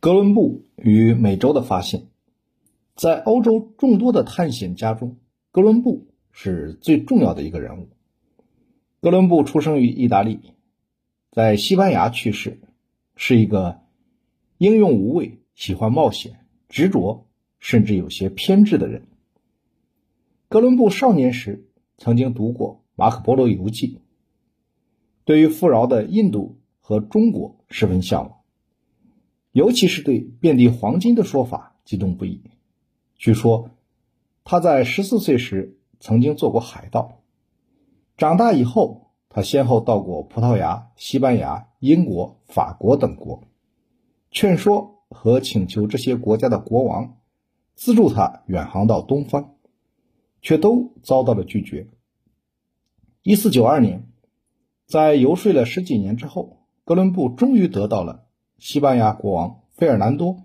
哥伦布与美洲的发现，在欧洲众多的探险家中，哥伦布是最重要的一个人物。哥伦布出生于意大利，在西班牙去世，是一个英勇无畏、喜欢冒险、执着，甚至有些偏执的人。哥伦布少年时曾经读过《马可·波罗游记》，对于富饶的印度和中国十分向往。尤其是对遍地黄金的说法激动不已。据说他在十四岁时曾经做过海盗，长大以后，他先后到过葡萄牙、西班牙、英国、法国等国，劝说和请求这些国家的国王资助他远航到东方，却都遭到了拒绝。一四九二年，在游说了十几年之后，哥伦布终于得到了。西班牙国王费尔南多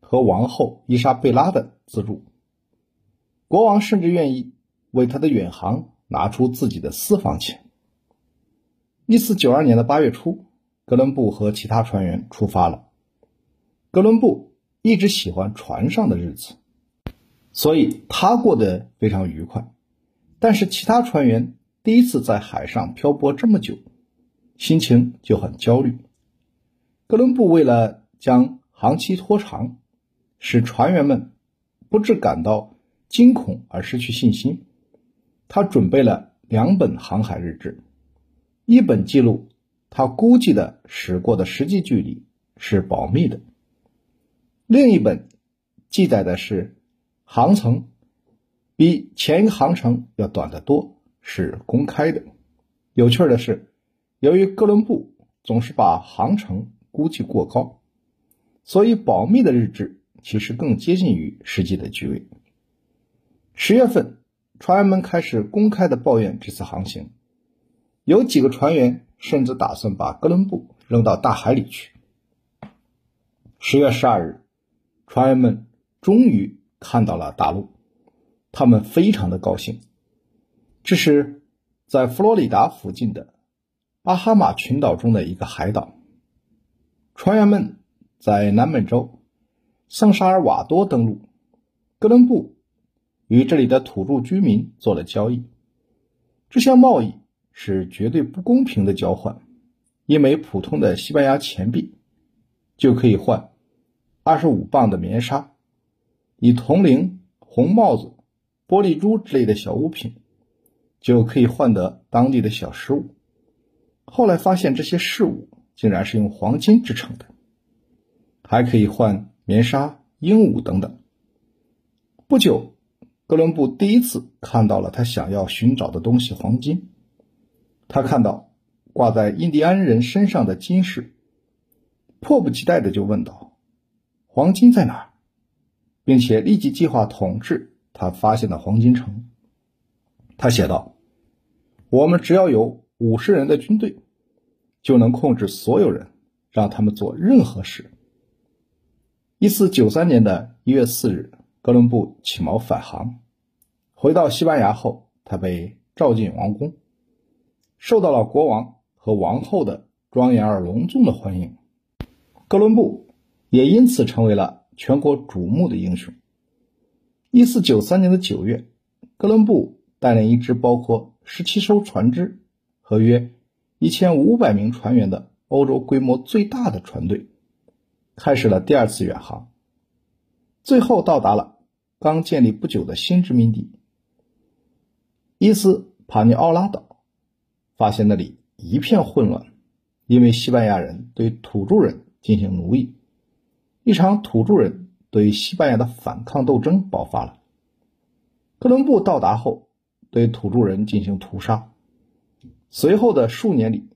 和王后伊莎贝拉的资助，国王甚至愿意为他的远航拿出自己的私房钱。一四九二年的八月初，哥伦布和其他船员出发了。哥伦布一直喜欢船上的日子，所以他过得非常愉快。但是其他船员第一次在海上漂泊这么久，心情就很焦虑。哥伦布为了将航期拖长，使船员们不致感到惊恐而失去信心，他准备了两本航海日志，一本记录他估计的驶过的实际距离是保密的，另一本记载的是航程比前一个航程要短得多，是公开的。有趣的是，由于哥伦布总是把航程估计过高，所以保密的日志其实更接近于实际的距离。十月份，船员们开始公开的抱怨这次航行，有几个船员甚至打算把哥伦布扔到大海里去。十月十二日，船员们终于看到了大陆，他们非常的高兴。这是在佛罗里达附近的巴哈马群岛中的一个海岛。船员们在南美洲圣沙尔瓦多登陆，哥伦布与这里的土著居民做了交易。这项贸易是绝对不公平的交换，一枚普通的西班牙钱币就可以换二十五磅的棉纱，以铜铃、红帽子、玻璃珠之类的小物品就可以换得当地的小食物。后来发现这些事物。竟然是用黄金制成的，还可以换棉纱、鹦鹉等等。不久，哥伦布第一次看到了他想要寻找的东西——黄金。他看到挂在印第安人身上的金饰，迫不及待的就问道：“黄金在哪？”并且立即计划统治他发现的黄金城。他写道：“我们只要有五十人的军队。”就能控制所有人，让他们做任何事。一四九三年的一月四日，哥伦布起锚返航，回到西班牙后，他被召进王宫，受到了国王和王后的庄严而隆重的欢迎。哥伦布也因此成为了全国瞩目的英雄。一四九三年的九月，哥伦布带领一支包括十七艘船只和约。一千五百名船员的欧洲规模最大的船队，开始了第二次远航。最后到达了刚建立不久的新殖民地伊斯帕尼奥拉岛，发现那里一片混乱，因为西班牙人对土著人进行奴役，一场土著人对西班牙的反抗斗争爆发了。哥伦布到达后，对土著人进行屠杀。随后的数年里，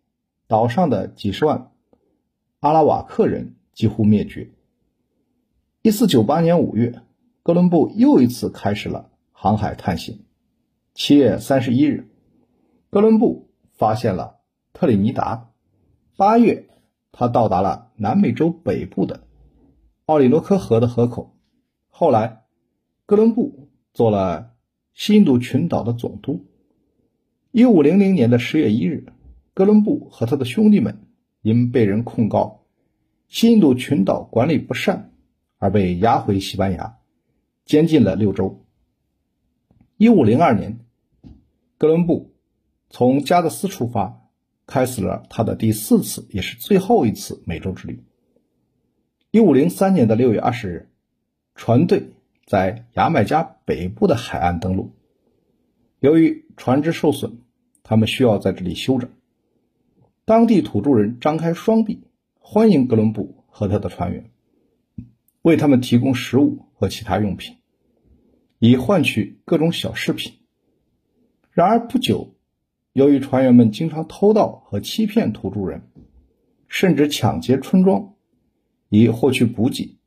岛上的几十万阿拉瓦克人几乎灭绝。一四九八年五月，哥伦布又一次开始了航海探险。七月三十一日，哥伦布发现了特里尼达。八月，他到达了南美洲北部的奥里诺科河的河口。后来，哥伦布做了西印度群岛的总督。一五零零年的十月一日，哥伦布和他的兄弟们因被人控告西印度群岛管理不善，而被押回西班牙，监禁了六周。一五零二年，哥伦布从加的斯出发，开始了他的第四次也是最后一次美洲之旅。一五零三年的六月二十日，船队在牙买加北部的海岸登陆。由于船只受损，他们需要在这里休整。当地土著人张开双臂，欢迎哥伦布和他的船员，为他们提供食物和其他用品，以换取各种小饰品。然而不久，由于船员们经常偷盗和欺骗土著人，甚至抢劫村庄，以获取补给，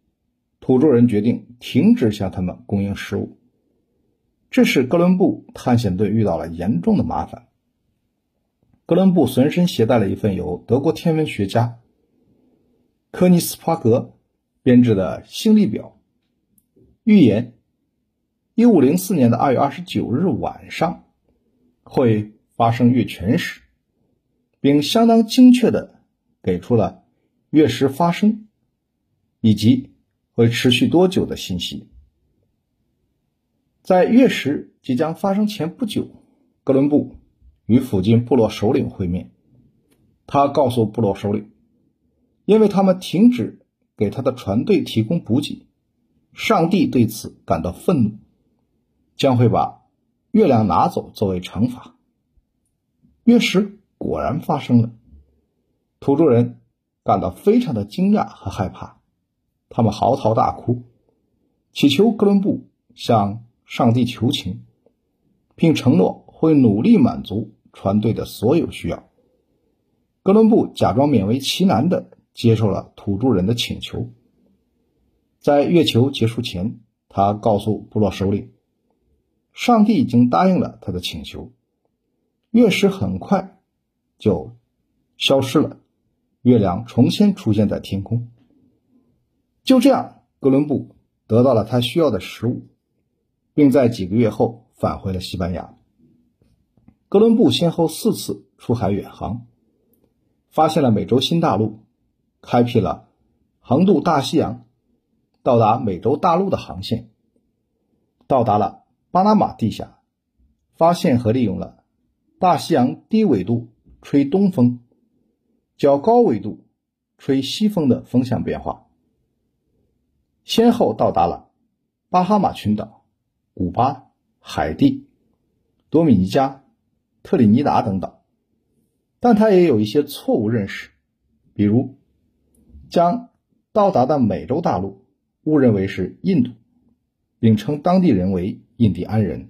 土著人决定停止向他们供应食物。这是哥伦布探险队遇到了严重的麻烦。哥伦布随身携带了一份由德国天文学家科尼斯帕格编制的星历表，预言1504年的2月29日晚上会发生月全食，并相当精确的给出了月食发生以及会持续多久的信息。在月食即将发生前不久，哥伦布。与附近部落首领会面，他告诉部落首领，因为他们停止给他的船队提供补给，上帝对此感到愤怒，将会把月亮拿走作为惩罚。月食果然发生了，土著人感到非常的惊讶和害怕，他们嚎啕大哭，祈求哥伦布向上帝求情，并承诺。会努力满足船队的所有需要。哥伦布假装勉为其难地接受了土著人的请求。在月球结束前，他告诉部落首领，上帝已经答应了他的请求。月食很快就消失了，月亮重新出现在天空。就这样，哥伦布得到了他需要的食物，并在几个月后返回了西班牙。哥伦布先后四次出海远航，发现了美洲新大陆，开辟了横渡大西洋、到达美洲大陆的航线，到达了巴拿马地峡，发现和利用了大西洋低纬度吹东风、较高纬度吹西风的风向变化，先后到达了巴哈马群岛、古巴、海地、多米尼加。特立尼达等等，但他也有一些错误认识，比如将到达的美洲大陆误认为是印度，并称当地人为印第安人。